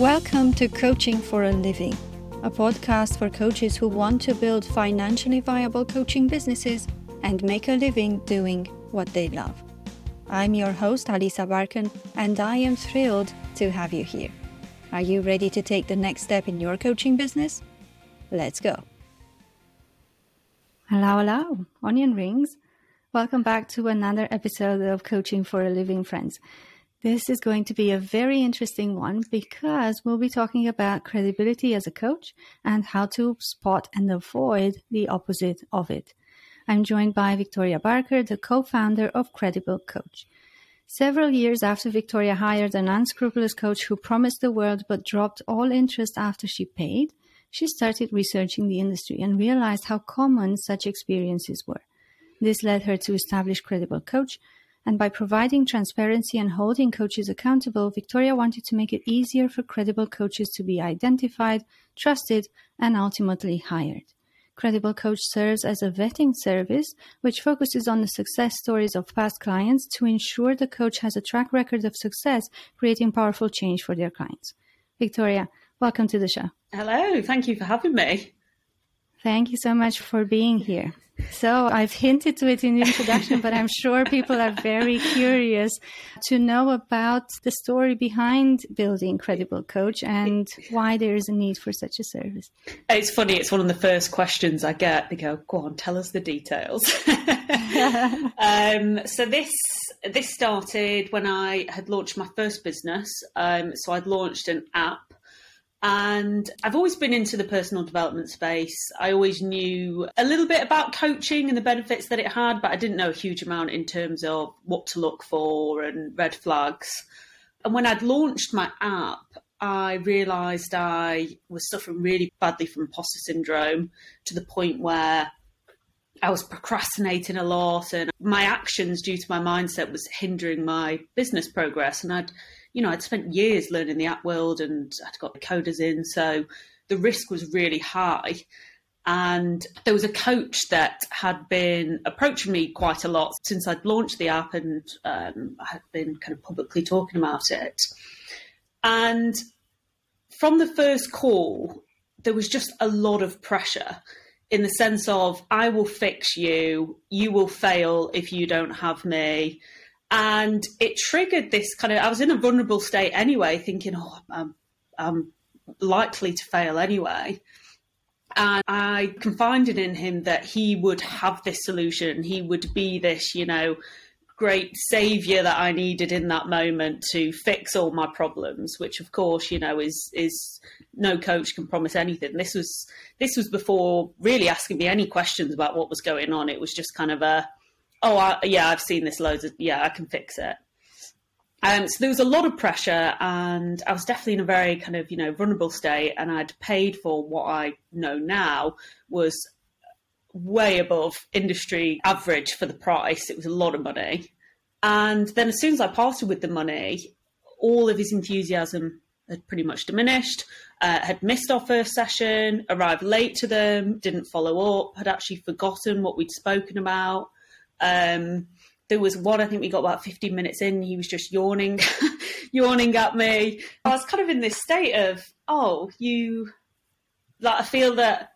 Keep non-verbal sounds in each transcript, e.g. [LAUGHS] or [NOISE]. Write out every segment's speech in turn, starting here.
Welcome to Coaching for a Living, a podcast for coaches who want to build financially viable coaching businesses and make a living doing what they love. I'm your host, Alisa Barkan, and I am thrilled to have you here. Are you ready to take the next step in your coaching business? Let's go. Hello, hello, onion rings. Welcome back to another episode of Coaching for a Living, friends. This is going to be a very interesting one because we'll be talking about credibility as a coach and how to spot and avoid the opposite of it. I'm joined by Victoria Barker, the co founder of Credible Coach. Several years after Victoria hired an unscrupulous coach who promised the world but dropped all interest after she paid, she started researching the industry and realized how common such experiences were. This led her to establish Credible Coach, and by providing transparency and holding coaches accountable, Victoria wanted to make it easier for credible coaches to be identified, trusted, and ultimately hired. Credible Coach serves as a vetting service which focuses on the success stories of past clients to ensure the coach has a track record of success, creating powerful change for their clients. Victoria, welcome to the show. Hello, thank you for having me. Thank you so much for being here. So I've hinted to it in the introduction, but I'm sure people are very curious to know about the story behind building Credible Coach and why there is a need for such a service. It's funny, it's one of the first questions I get. They go, go on, tell us the details. [LAUGHS] um, so this this started when I had launched my first business. Um, so I'd launched an app and I've always been into the personal development space. I always knew a little bit about coaching and the benefits that it had, but I didn't know a huge amount in terms of what to look for and red flags. And when I'd launched my app, I realised I was suffering really badly from imposter syndrome to the point where I was procrastinating a lot and my actions due to my mindset was hindering my business progress. And I'd you know, I'd spent years learning the app world and I'd got the coders in, so the risk was really high. And there was a coach that had been approaching me quite a lot since I'd launched the app and um, I had been kind of publicly talking about it. And from the first call, there was just a lot of pressure in the sense of, I will fix you, you will fail if you don't have me and it triggered this kind of i was in a vulnerable state anyway thinking oh i'm, I'm likely to fail anyway. And i confided in him that he would have this solution. He would be this you know great savior that i needed in that moment to fix all my problems which of course you know is is no coach can promise anything. This was this was before really asking me any questions about what was going on. It was just kind of a oh, I, yeah, I've seen this loads of, yeah, I can fix it. Um, so there was a lot of pressure, and I was definitely in a very kind of you know vulnerable state. And I'd paid for what I know now was way above industry average for the price. It was a lot of money. And then as soon as I parted with the money, all of his enthusiasm had pretty much diminished. Uh, had missed our first session, arrived late to them, didn't follow up, had actually forgotten what we'd spoken about. Um, there was one, I think we got about 15 minutes in, he was just yawning, [LAUGHS] yawning at me. I was kind of in this state of, oh, you, like, I feel that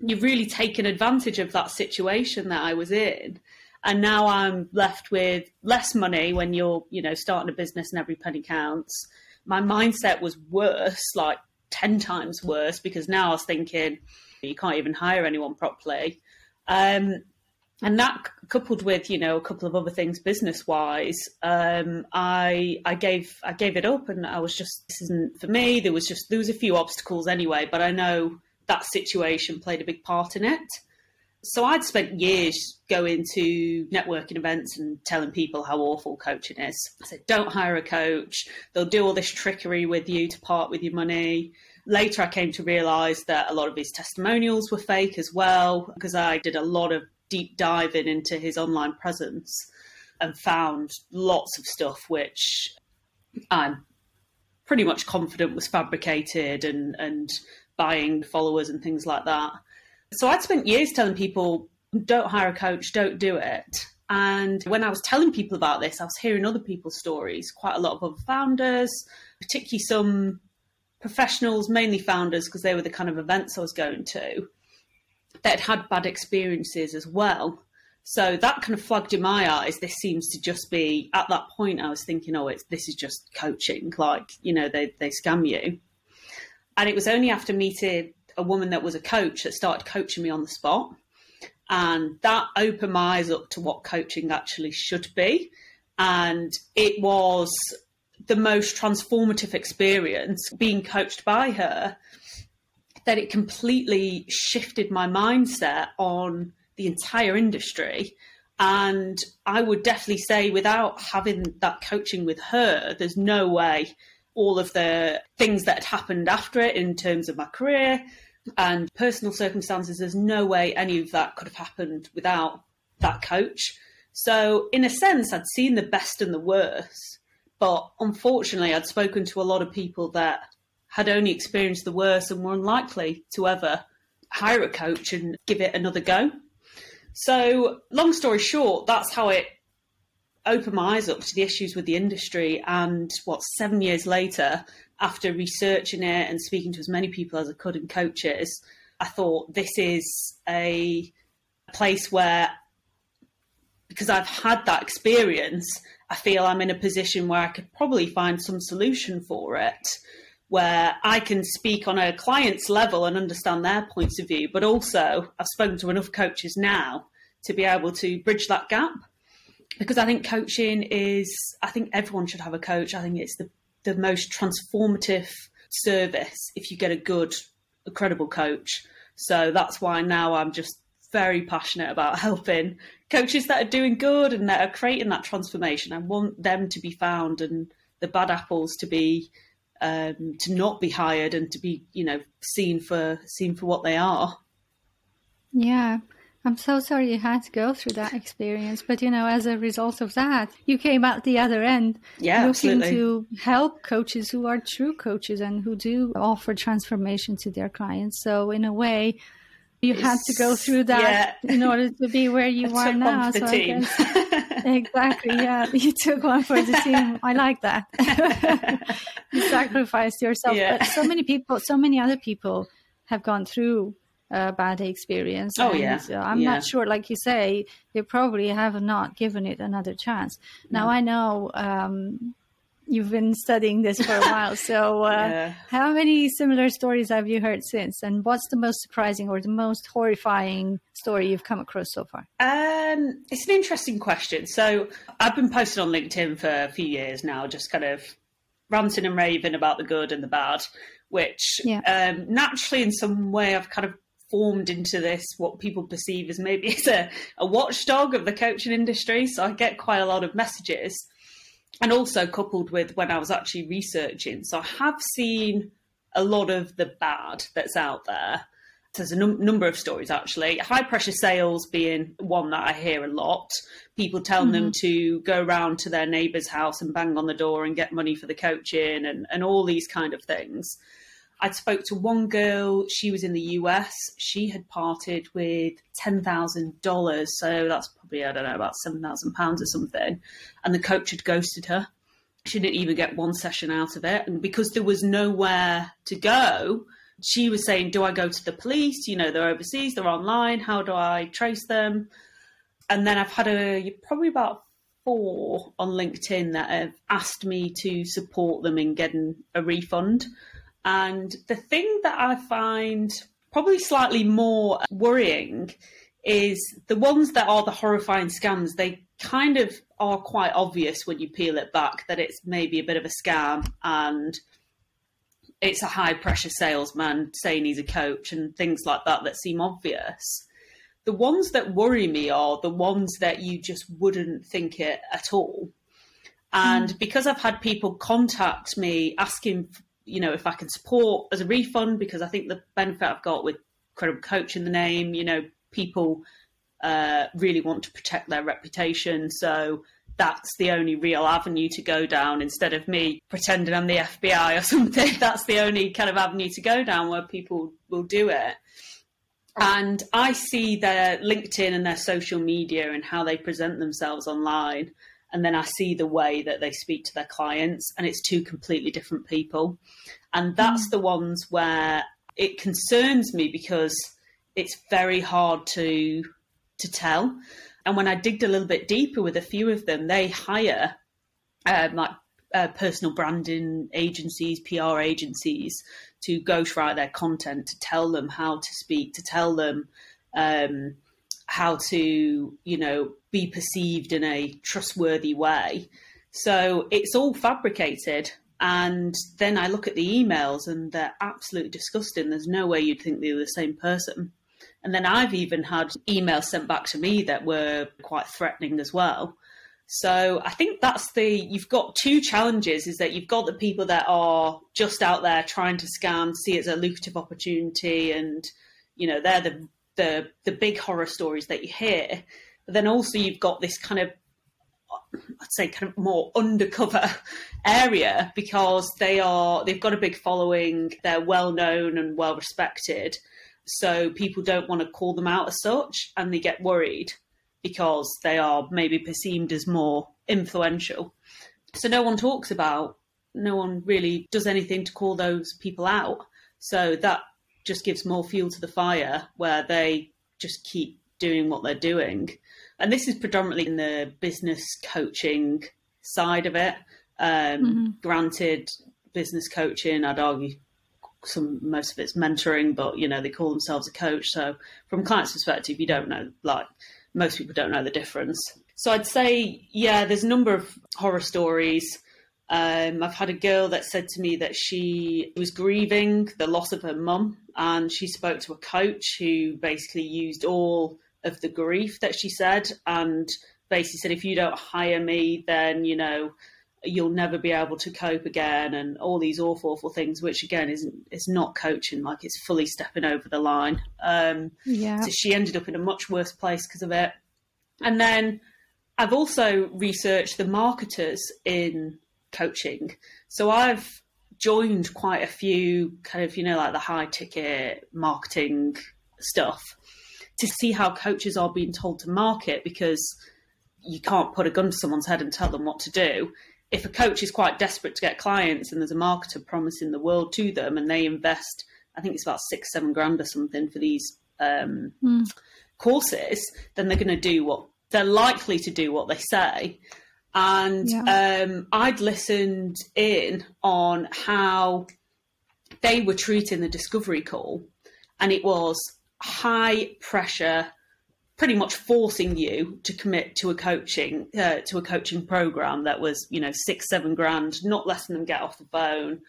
you've really taken advantage of that situation that I was in. And now I'm left with less money when you're, you know, starting a business and every penny counts. My mindset was worse, like 10 times worse, because now I was thinking, you can't even hire anyone properly. Um, and that coupled with you know a couple of other things business wise um, i i gave i gave it up and i was just this isn't for me. There was just there was a few obstacles anyway but i know that situation played a big part in it. So i'd spent years going to networking events and telling people how awful coaching is. I said don't hire a coach. They'll do all this trickery with you to part with your money. Later i came to realize that a lot of his testimonials were fake as well because i did a lot of deep diving into his online presence and found lots of stuff which I'm pretty much confident was fabricated and, and buying followers and things like that. So I'd spent years telling people, don't hire a coach, don't do it. And when I was telling people about this, I was hearing other people's stories, quite a lot of other founders, particularly some professionals, mainly founders, because they were the kind of events I was going to, that had had bad experiences as well. So that kind of flagged in my eyes. This seems to just be at that point. I was thinking, oh, it's this is just coaching. Like you know, they they scam you. And it was only after meeting a woman that was a coach that started coaching me on the spot, and that opened my eyes up to what coaching actually should be. And it was the most transformative experience being coached by her that it completely shifted my mindset on the entire industry. And I would definitely say, without having that coaching with her, there's no way all of the things that had happened after it in terms of my career and personal circumstances, there's no way any of that could have happened without that coach. So, in a sense, I'd seen the best and the worst. But unfortunately, I'd spoken to a lot of people that had only experienced the worst and were unlikely to ever hire a coach and give it another go. So, long story short, that's how it opened my eyes up to the issues with the industry. And what, seven years later, after researching it and speaking to as many people as I could and coaches, I thought this is a place where, because I've had that experience, I feel I'm in a position where I could probably find some solution for it where I can speak on a client's level and understand their points of view, but also I've spoken to enough coaches now to be able to bridge that gap. Because I think coaching is, I think everyone should have a coach. I think it's the, the most transformative service if you get a good, a credible coach. So that's why now I'm just very passionate about [LAUGHS] helping coaches that are doing good and that are creating that transformation. I want them to be found and the bad apples to be um, to not be hired and to be, you know, seen for seen for what they are. Yeah. I'm so sorry you had to go through that experience, but you know, as a result of that, you came out the other end yeah, looking absolutely. to help coaches who are true coaches and who do offer transformation to their clients. So in a way, you had to go through that yeah. in order to be where you [LAUGHS] I are now. so team. [LAUGHS] exactly, yeah. [LAUGHS] You took one for the team. I like that. you sacrificed yourself. Yeah. But so many people, so many other people have gone through a bad experience. Oh, yeah. Uh, I'm yeah. not sure, like you say, they probably have not given it another chance. Now, No. I know um, you've been studying this for a while. So, [LAUGHS] uh, Yeah. how many similar stories have you heard since? And what's the most surprising or the most horrifying story you've come across so far? Um, it's an interesting question. So I've been posting on LinkedIn for a few years now, just kind of ranting and raving about the good and the bad, which Yeah. um, naturally, in some way, I've kind of formed into this what people perceive as maybe [LAUGHS] as a, a watchdog of the coaching industry. So I get quite a lot of messages. And also coupled with when I was actually researching. So I have seen a lot of the bad that's out there. There's a num- number of stories actually. High pressure sales being one that I hear a lot. People telling them mm-hmm. to go round to their neighbour's house and bang on the door and get money for the coaching and, and all these kind of things. I spoke to one girl, she was in the US. She had parted with $10,000. So that's probably, I don't know, about £7,000 or something. And the coach had ghosted her. She didn't even get one session out of it. And because there was nowhere to go, she was saying, Do I go to the police? You know, they're overseas, they're online. How do I trace them? And then I've had a probably about four on LinkedIn that have asked me to support them in getting a refund. And the thing that I find probably slightly more worrying is the ones that are the horrifying scams, they kind of are quite obvious when you peel it back that it's maybe a bit of a scam and it's a high pressure salesman saying he's a coach and things like that that seem obvious. The ones that worry me are the ones that you just wouldn't think it at all. And hmm. because I've had people contact me asking, you know, if I can support as a refund, because I think the benefit I've got with Credible Coach in the name, you know, people uh, really want to protect their reputation. So that's the only real avenue to go down instead of me pretending I'm the FBI or [LAUGHS] something. That's the only kind of avenue to go down where people will do it. And I see their LinkedIn and their social media and how they present themselves online. And then I see the way that they speak to their clients, and it's two completely different people. And that's mm. the ones where it concerns me because it's very hard to to tell. And when I digged a little bit deeper with a few of them, they hire um, like uh, personal branding agencies, PR agencies to ghostwrite their content, to tell them how to speak, to tell them um, how to, you know, be perceived in a trustworthy way. So it's all fabricated. And then I look at the emails and they're absolutely disgusting. There's no way you'd think they were the same person. And then I've even had emails sent back to me that were quite threatening as well. So I think that's the you've got two challenges is that you've got the people that are just out there trying to scam, see it as a lucrative opportunity and you know, they're the the the big horror stories that you hear. But then also you've got this kind of I'd say kind of more undercover [LAUGHS] area because they are they've got a big following, they're well known and well respected. So people don't want to call them out as such and they get worried because they are maybe perceived as more influential. So no one talks about, no one really does anything to call those people out. So that just gives more fuel to the fire where they just keep doing what they're doing. And this is predominantly in the business coaching side of it. Um, mm-hmm. Granted, business coaching, I'd argue some most of it's mentoring, but you know they call themselves a coach. So from client's perspective, you don't know like most people don't know the difference. So I'd say yeah, there's a number of horror stories. Um, I've had a girl that said to me that she was grieving the loss of her mum, and she spoke to a coach who basically used all of the grief that she said, and basically said, if you don't hire me, then you know you'll never be able to cope again, and all these awful, awful things. Which again isn't it's not coaching, like it's fully stepping over the line. Um, yeah. So she ended up in a much worse place because of it. And then I've also researched the marketers in coaching. So I've joined quite a few kind of, you know, like the high ticket marketing stuff to see how coaches are being told to market because you can't put a gun to someone's head and tell them what to do. If a coach is quite desperate to get clients and there's a marketer promising the world to them and they invest, I think it's about six, seven grand or something for these um, mm. courses, then they're going to do what they're likely to do what they say. And yeah. um, I'd listened in on how they were treating the discovery call, and it was high pressure, pretty much forcing you to commit to a coaching uh, to a coaching program that was you know six seven grand, not letting them get off the phone,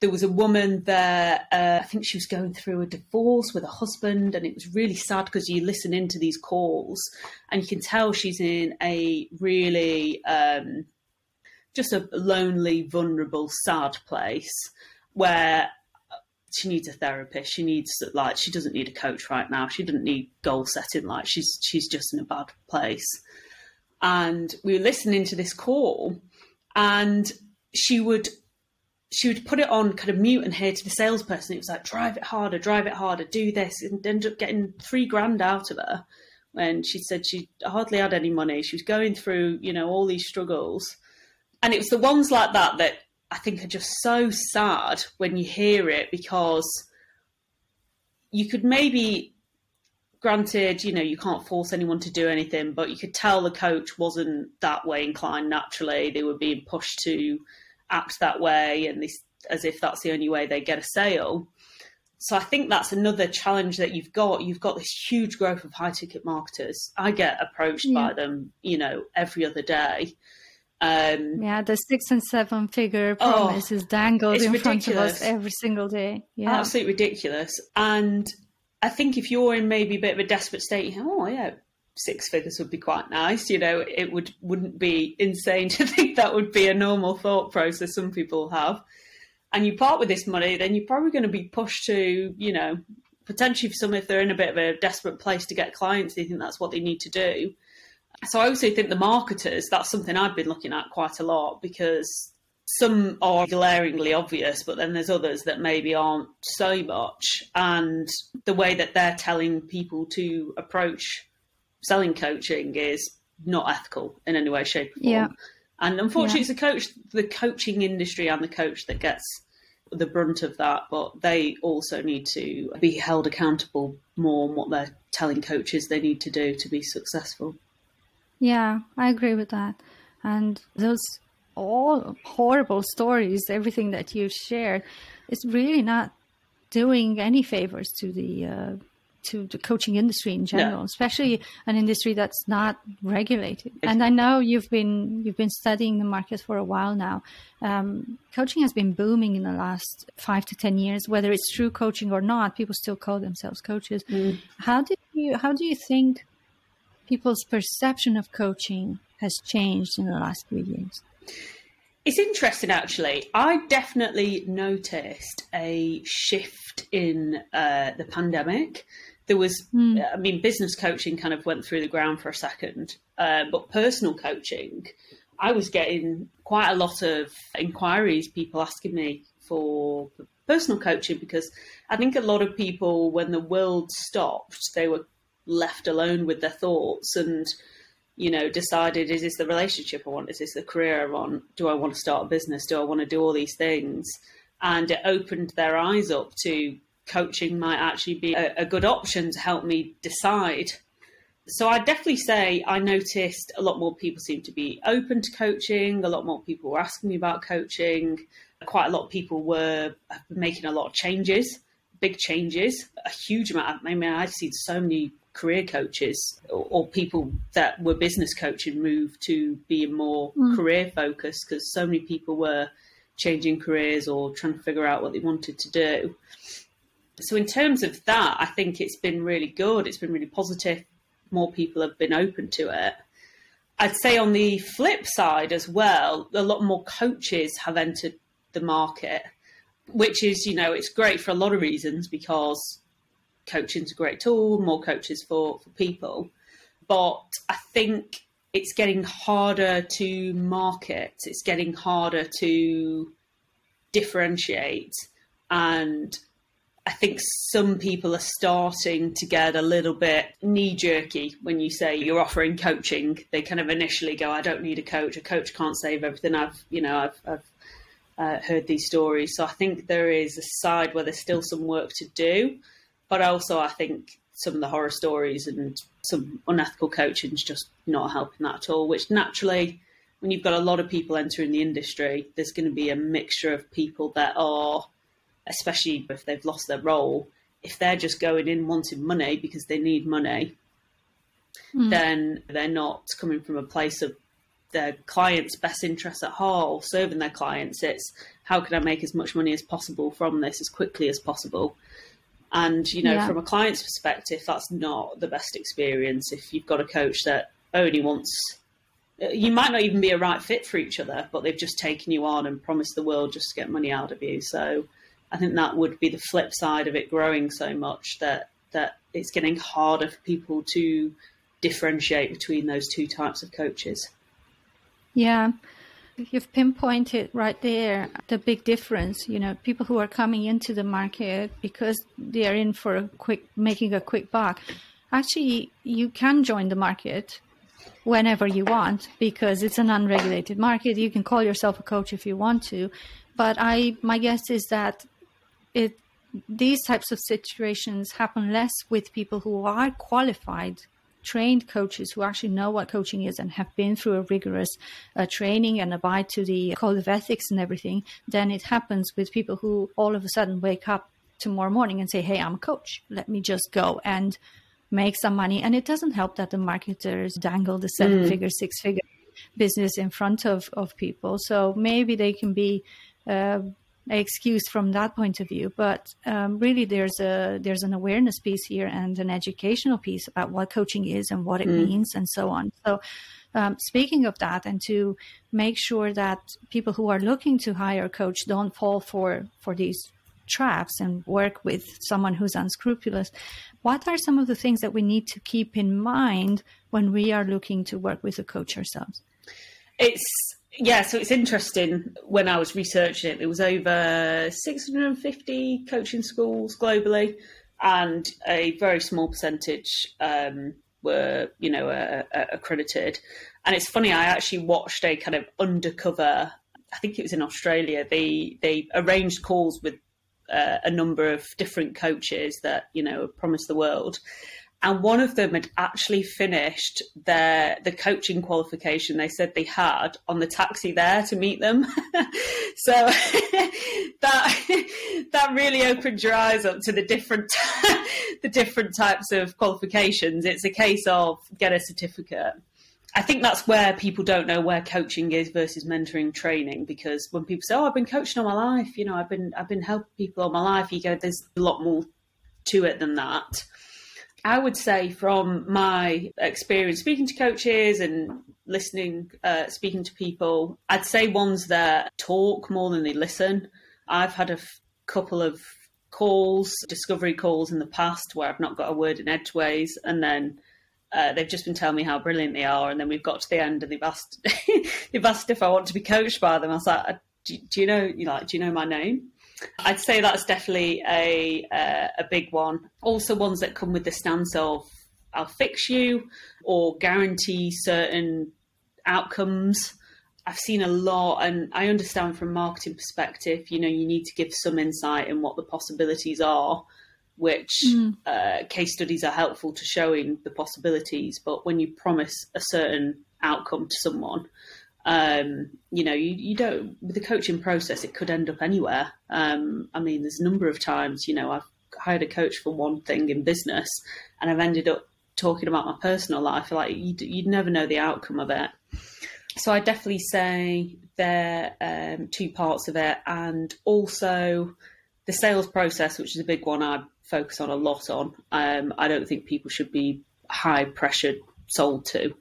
there was a woman there, uh, I think she was going through a divorce with a husband, and it was really sad because you listen into these calls and you can tell she's in a really um, just a lonely, vulnerable, sad place where she needs a therapist. She needs like she doesn't need a coach right now. She doesn't need goal setting. Like she's she's just in a bad place. And we were listening to this call, and she would she would put it on kind of mute and hear to the salesperson. It was like, drive it harder, drive it harder, do this, and end up getting three grand out of her And she said she hardly had any money. She was going through, you know, all these struggles. And it was the ones like that that I think are just so sad when you hear it because you could maybe, granted, you know, you can't force anyone to do anything, but you could tell the coach wasn't that way inclined naturally. They were being pushed to act that way and as if that's the only way they get a sale. So I think that's another challenge that you've got. You've got this huge growth of high ticket marketers. I get approached yeah. by them, you know, every other day. Um, yeah, the six and seven figure promise oh, is dangled in ridiculous. front of us every single day. Yeah, absolutely ridiculous. And I think if you're in maybe a bit of a desperate state, you oh yeah, six figures would be quite nice. You know, it would wouldn't be insane [LAUGHS] to think that would be a normal thought process some people have. And you part with this money, then you're probably going to be pushed to, you know, potentially for some if they're in a bit of a desperate place to get clients, they think that's what they need to do. So I also think the marketers, that's something I've been looking at quite a lot because some are glaringly obvious, but then there's others that maybe aren't so much. And the way that they're telling people to approach selling coaching is not ethical in any way, shape, or form. Yeah. And unfortunately, Yeah. it's the coach, the coaching industry, and the coach that gets the brunt of that. But they also need to be held accountable more on what they're telling coaches they need to do to be successful. Yeah, I agree with that. And those all horrible stories, everything that you've shared, is really not doing any favors to the uh, to the coaching industry in general, especially an industry that's not regulated. And I know you've been you've been studying the market for a while now. Um, coaching has been booming in the last five to ten years. Whether it's true coaching or not, people still call themselves coaches. How do you how do you think people's perception of coaching has changed in the last few years? It's interesting, actually. I definitely noticed a shift in uh, the pandemic. There was, I mean, business coaching kind of went through the ground for a second, uh, but personal coaching, I was getting quite a lot of inquiries, people asking me for personal coaching because I think a lot of people, when the world stopped, they were left alone with their thoughts and you know, decided is this the relationship I want? Is this the career I want? Do I want to start a business? Do I want to do all these things? And it opened their eyes up to coaching might actually be a, a good option to help me decide. So I definitely say I noticed a lot more people seem to be open to coaching. A lot more people were asking me about coaching. Quite a lot of people were making a lot of changes, big changes, a huge amount. I mean, I've seen so many career coaches or, or, people that were business coaching move to being more mm. career focused because so many people were changing careers or trying to figure out what they wanted to do. So, in terms of that, I think it's been really good. It's been really positive. More people have been open to it. I'd say on the flip side as well, a lot more coaches have entered the market, which is, you know, it's great for a lot of reasons because coaching's a great tool, more coaches for, for people. But I think it's getting harder to market, it's getting harder to differentiate. And I think some people are starting to get a little bit knee jerky when you say you're offering coaching. They kind of initially go, I don't need a coach. A coach can't save everything. I've, you know, I've, I've uh, heard these stories. So I think there is a side where there's still some work to do but also I think some of the horror stories and some unethical coaching is just not helping that at all. Which naturally, when you've got a lot of people entering the industry, there's going to be a mixture of people that are, especially if they've lost their role, if they're just going in wanting money because they need money, mm. then they're not coming from a place of their client's best interests at heart or serving their clients. It's how can I make as much money as possible from this as quickly as possible. And, you know, yeah. from a client's perspective, that's not the best experience if you've got a coach that only wants, uh, you might not even be a right fit for each other, but they've just taken you on and promised the world just to get money out of you. So I think that would be the flip side of it growing so much that, that it's getting harder for people to differentiate between those two types of coaches. Yeah. You've pinpointed right there the big difference. You know, people who are coming into the market because they are in for a quick, making a quick buck. Actually, you can join the market whenever you want because it's an unregulated market. You can call yourself a coach if you want to, but I, my guess is that it, these types of situations happen less with people who are qualified trained coaches who actually know what coaching is and have been through a rigorous uh, training and abide to the code of ethics and everything, then it happens with people who all of a sudden wake up tomorrow morning and say, Hey, I'm a coach. Let me just go and make some money. And it doesn't help that the marketers dangle the seven mm. figure, six figure business in front of, of people. So maybe they can be uh, excuse from that point of view. But um, really, there's a there's an awareness piece here and an educational piece about what coaching is and what it mm. means and so on. So. Um, speaking of that, and to make sure that people who are looking to hire a coach don't fall for for these traps and work with someone who's unscrupulous, what are some of the things that we need to keep in mind when we are looking to work with a coach ourselves? It's yeah, so it's interesting. When I was researching it, there was over 650 coaching schools globally, and a very small percentage um, were, you know, uh, uh, accredited. And it's funny, I actually watched a kind of undercover. I think it was in Australia. They they arranged calls with uh, a number of different coaches that you know promised the world, and one of them had actually finished their the coaching qualification they said they had on the taxi there to meet them [LAUGHS] so [LAUGHS] that [LAUGHS] that really opened your eyes up to the different the different types of qualifications it's a case of get a certificate I think that's where people don't know where coaching is versus mentoring training because when people say, "Oh, I've been coaching all my life," you know, I've been I've been helping people all my life. You go, "There's a lot more to it than that." I would say from my experience speaking to coaches and listening, uh, speaking to people, I'd say ones that talk more than they listen. I've had a f- couple of calls, discovery calls in the past where I've not got a word in edgeways, and then uh, they've just been telling me how brilliant they are, and then we've got to the end and they've asked [LAUGHS] they've asked if I want to be coached by them. I was like, uh, do, do you know, you like, do you know my name? I'd say that's definitely a uh, a big one. Also, ones that come with the stance of "I'll fix you" or guarantee certain outcomes. I've seen a lot, and I understand from a marketing perspective. You know, you need to give some insight in what the possibilities are, which mm. uh, case studies are helpful to showing the possibilities. But when you promise a certain outcome to someone, um, you know, you, you don't with the coaching process, it could end up anywhere. Um, I mean, there's a number of times, you know, I've hired a coach for one thing in business, and I've ended up talking about my personal life. Like you'd, you'd never know the outcome of it. So I definitely say there are um, two parts of it, and also the sales process, which is a big one I focus on a lot on. Um, I don't think people should be high pressured sold to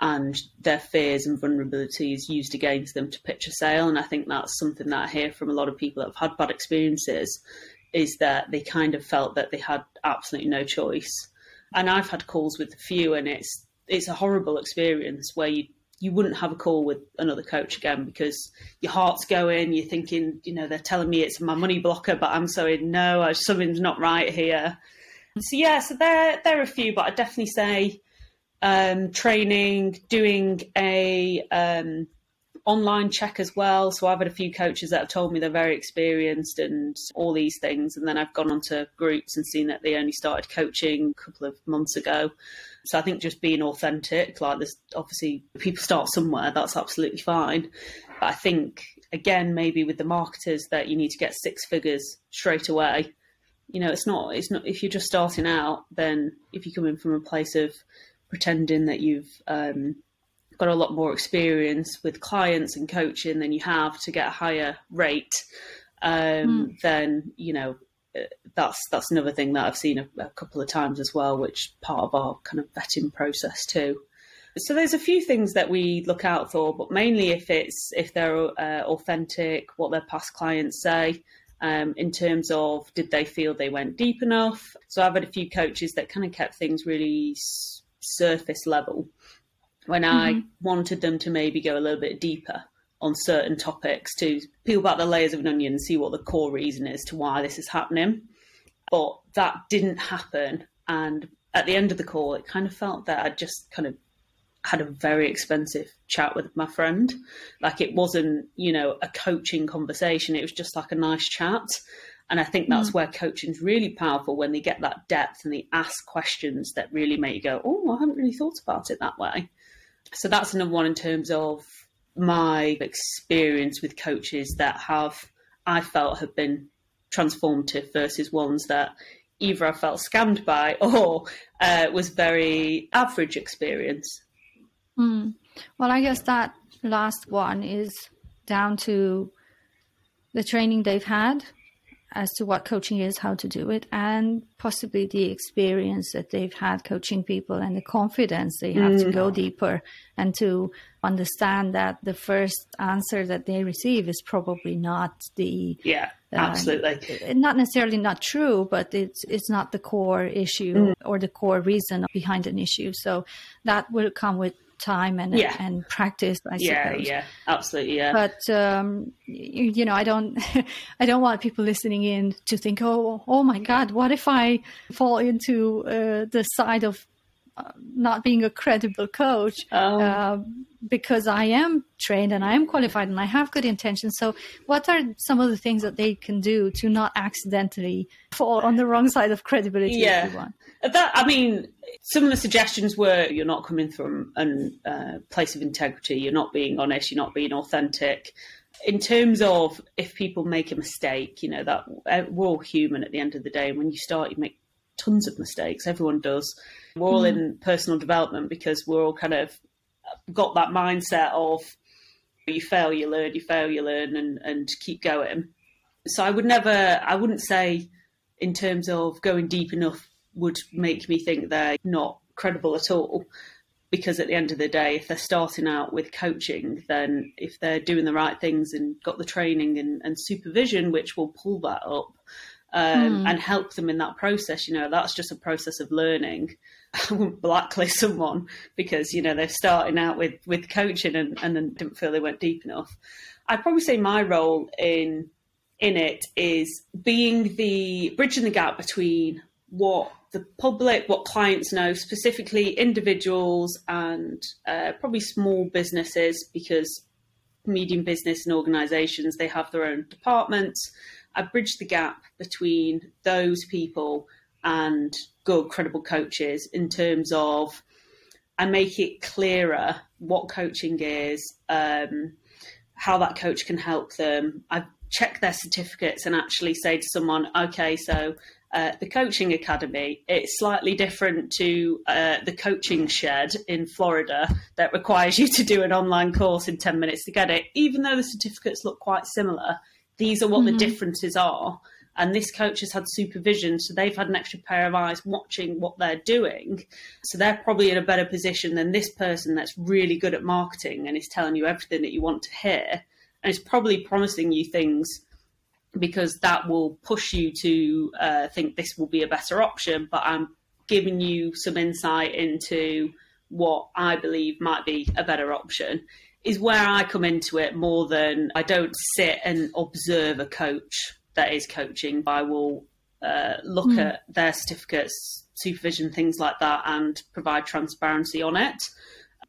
and their fears and vulnerabilities used against them to pitch a sale. And I think that's something that I hear from a lot of people that have had bad experiences is that they kind of felt that they had absolutely no choice. And I've had calls with a few and it's it's a horrible experience where you you wouldn't have a call with another coach again because your heart's going, you're thinking, you know, they're telling me it's my money blocker, but I'm saying no, something's not right here. So yeah, so there there are a few, but I definitely say um, training, doing a um, online check as well. So I've had a few coaches that have told me they're very experienced and all these things, and then I've gone onto groups and seen that they only started coaching a couple of months ago. So I think just being authentic, like there's obviously people start somewhere, that's absolutely fine. But I think again, maybe with the marketers that you need to get six figures straight away. You know, it's not it's not if you're just starting out, then if you come in from a place of pretending that you've um, got a lot more experience with clients and coaching than you have to get a higher rate, um, mm. then you know uh, that's that's another thing that I've seen a, a, couple of times as well, which part of our kind of vetting process too. So there's a few things that we look out for, but mainly if it's if they're uh, authentic, what their past clients say. Um, in terms of did they feel they went deep enough? So I've had a few coaches that kind of kept things really surface level when mm-hmm. I wanted them to maybe go a little bit deeper on certain topics to peel back the layers of an onion and see what the core reason is to why this is happening. But that didn't happen. And at the end of the call, it kind of felt that I just kind of had a very expensive chat with my friend. Like it wasn't, you know, a coaching conversation. It was just like a nice chat. And I think that's mm. where coaching is really powerful when they get that depth and they ask questions that really make you go, oh, I haven't really thought about it that way. So that's another one in terms of my experience with coaches that have, I felt, have been transformative versus ones that either I felt scammed by [LAUGHS] or uh, was very average experience. Mm. Well, I guess that last one is down to the training they've had as to what coaching is, how to do it, and possibly the experience that they've had coaching people and the confidence they have mm. to go mm. deeper and to understand that the first answer that they receive is probably not the yeah uh, absolutely not necessarily not true but it's it's not the core issue mm. or the core reason behind an issue so that will come with time and yeah. and practice. I yeah, suppose. yeah, absolutely, yeah. But um, you, you, know, I don't, [LAUGHS] I don't want people listening in to think, oh, oh my God, what if I fall into uh, the side of not being a credible coach oh. uh, because I am trained and I am qualified and I have good intentions. So, what are some of the things that they can do to not accidentally fall on the wrong side of credibility? Yeah, that I mean, some of the suggestions were you're not coming from a uh, place of integrity, you're not being honest, you're not being authentic. In terms of if people make a mistake, you know that uh, we're all human at the end of the day. And when you start, you make tons of mistakes. Everyone does. We're all mm. in personal development because we're all kind of got that mindset of you fail, you learn, you fail, you learn, and and keep going. So I would never, I wouldn't say in terms of going deep enough would make me think they're not credible at all. Because at the end of the day, if they're starting out with coaching, then if they're doing the right things and got the training and, and supervision, which will pull that up, um, mm. and help them in that process. You know, that's just a process of learning. [LAUGHS] I wouldn't blacklist someone because you know they're starting out with with coaching and and then didn't feel they went deep enough. I'd probably say my role in in it is being the bridging the gap between what the public, what clients know, specifically individuals and uh, probably small businesses, because medium business and organisations they have their own departments I bridge the gap between those people and good, credible coaches in terms of I make it clearer what coaching is, um, how that coach can help them. I check their certificates and actually say to someone, okay, so uh, the coaching academy it's slightly different to uh, the coaching shed in florida that requires you to do an online course in 10 minutes to get it even though the certificates look quite similar these are what mm-hmm. the differences are. And this coach has had supervision, so they've had an extra pair of eyes watching what they're doing. So they're probably in a better position than this person that's really good at marketing and is telling you everything that you want to hear. And is probably promising you things because that will push you to uh, think this will be a better option. But I'm giving you some insight into what I believe might be a better option is where I come into it more than I don't sit and observe a coach that is coaching. But I will uh, look mm. at their certificates, supervision, things like that, and provide transparency on it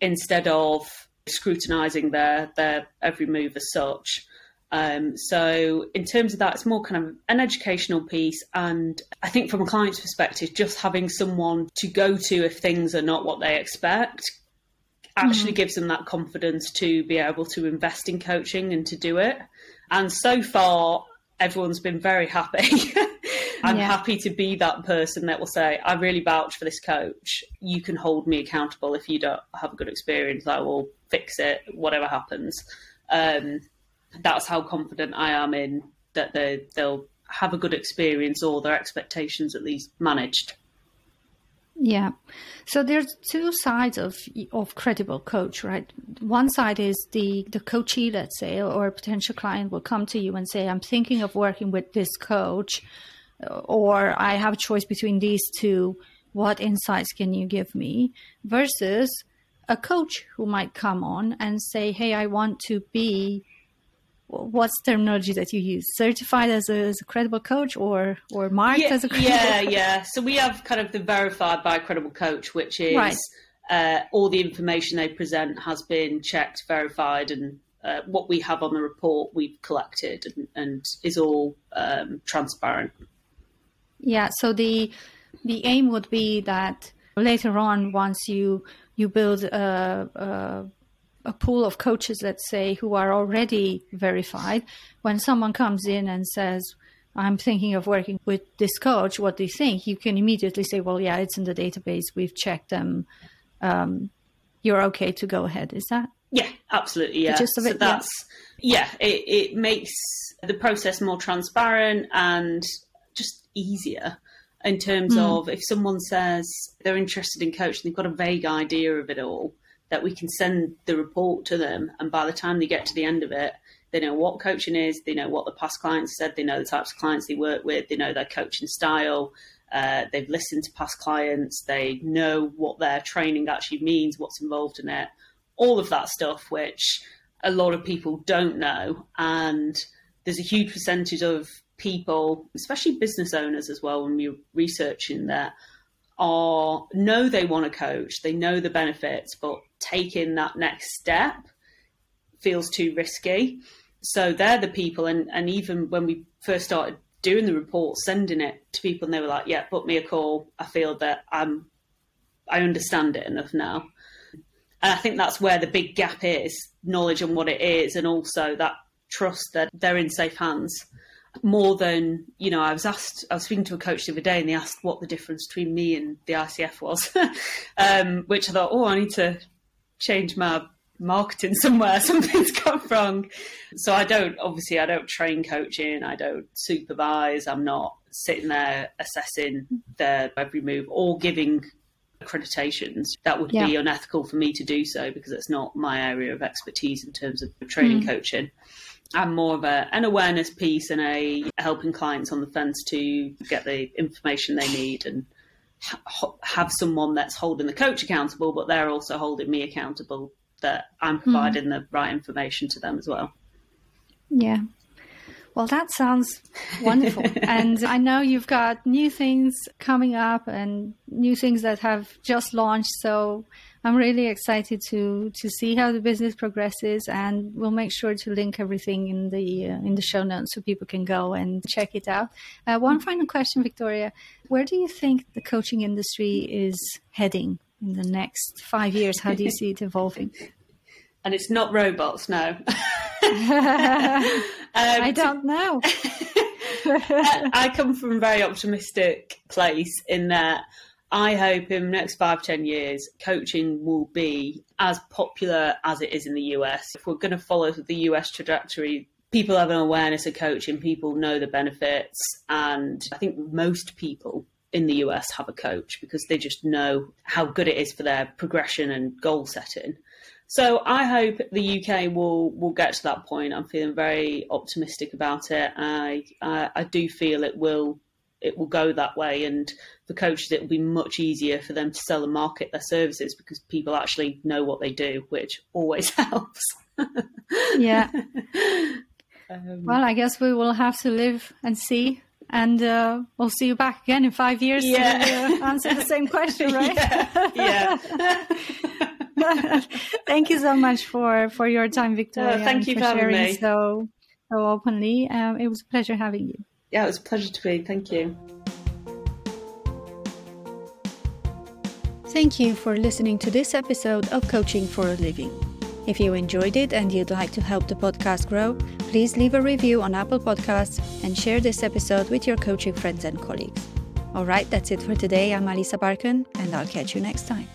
instead of scrutinising their their every move as such. Um, so in terms of that, it's more kind of an educational piece, and I think from a client's perspective, just having someone to go to if things are not what they expect actually mm. gives them that confidence to be able to invest in coaching and to do it. And so far, everyone's been very happy. [LAUGHS] I'm yeah. happy to be that person that will say, I really vouch for this coach. You can hold me accountable. If you don't have a good experience, I will fix it, whatever happens. Um, that's how confident I am in that they, they'll have a good experience or their expectations at least managed. Yeah. So there's two sides of of credible coach, right? One side is the the coachee, let's say, or a potential client will come to you and say, "I'm thinking of working with this coach, uh, or I have a choice between these two. What insights can you give me?" Versus a coach who might come on and say, "Hey, I want to be what's terminology that you use? Certified as a, as a credible coach or or marked yeah, as a credible yeah yeah. So we have kind of the verified by a credible coach which is right. uh, all the information they present has been checked verified and uh, what we have on the report we've collected and, and is all um, transparent. Yeah so the the aim would be that later on once you you build a, a a pool of coaches, let's say, who are already verified, when someone comes in and says, I'm thinking of working with this coach, what do you think? You can immediately say, well, yeah, it's in the database. We've checked them. Um, you're okay to go ahead. Is that? Yeah, absolutely. Yeah. so it, that's, yeah, yeah it, it makes the process more transparent and just easier in terms mm. of if someone says they're interested in coaching, they've got a vague idea of it all that we can send the report to them. And by the time they get to the end of it, they know what coaching is, they know what the past clients said, they know the types of clients they work with, they know their coaching style, uh, they've listened to past clients, they know what their training actually means, what's involved in it, all of that stuff, which a lot of people don't know. And there's a huge percentage of people, especially business owners as well, when we're researching that, are know they want to coach, they know the benefits, but taking that next step feels too risky. So they're the people, and, and even when we first started doing the report, sending it to people, and they were like, "Yeah, put me a call. I feel that I'm, I understand it enough now." And I think that's where the big gap is: knowledge on what it is, and also that trust that they're in safe hands. More than you know, I was asked. I was speaking to a coach the other day, and they asked what the difference between me and the ICF was, [LAUGHS] um, which I thought, oh, I need to change my marketing somewhere. [LAUGHS] Something's gone wrong. So I don't, obviously, I don't train coaching. I don't supervise. I'm not sitting there assessing their every move or giving accreditations. That would yeah. be unethical for me to do so because it's not my area of expertise in terms of training mm. coaching. I'm more of a, an awareness piece and a helping clients on the fence to get the information they need and have someone that's holding the coach accountable, but they're also holding me accountable that I'm hmm. providing mm. the right information to them as well. Yeah. Well, that sounds wonderful. [LAUGHS] and I know you've got new things coming up and new things that have just launched. So I'm really excited to to see how the business progresses, and we'll make sure to link everything in the uh, in the show notes so people can go and check it out. Uh, one final question, Victoria: Where do you think the coaching industry is heading in the next five years? How do you see it [LAUGHS] evolving? and it's not robots, no. [LAUGHS] [LAUGHS] um, I don't know. I come from a very optimistic place in that I hope in the next five, ten years, coaching will be as popular as it is in the US. If we're going to follow the US trajectory, people have an awareness of coaching, people know the benefits, and I think most people in the US have a coach because they just know how good it is for their progression and goal setting. So I hope the UK will will get to that point. I'm feeling very optimistic about it. I I, I do feel it will it will go that way, and for coaches, it will be much easier for them to sell and market their services because people actually know what they do, which always [LAUGHS] helps. yeah. [LAUGHS] Um, well, I guess we will have to live and see and uh, we'll see you back again in five years yeah. to uh, answer the same question, [LAUGHS] right? yeah. yeah. thank you so much for for your time, Victoria. Uh, thank you for, for sharing me. so so openly. Um, it was a pleasure having you. Yeah, it was a pleasure to be. Thank you. Thank you for listening to this episode of Coaching for a Living. If you enjoyed it and you'd like to help the podcast grow, please leave a review on Apple Podcasts and share this episode with your coaching friends and colleagues. All right, that's it for today. I'm Alisa Barkan, and I'll catch you next time.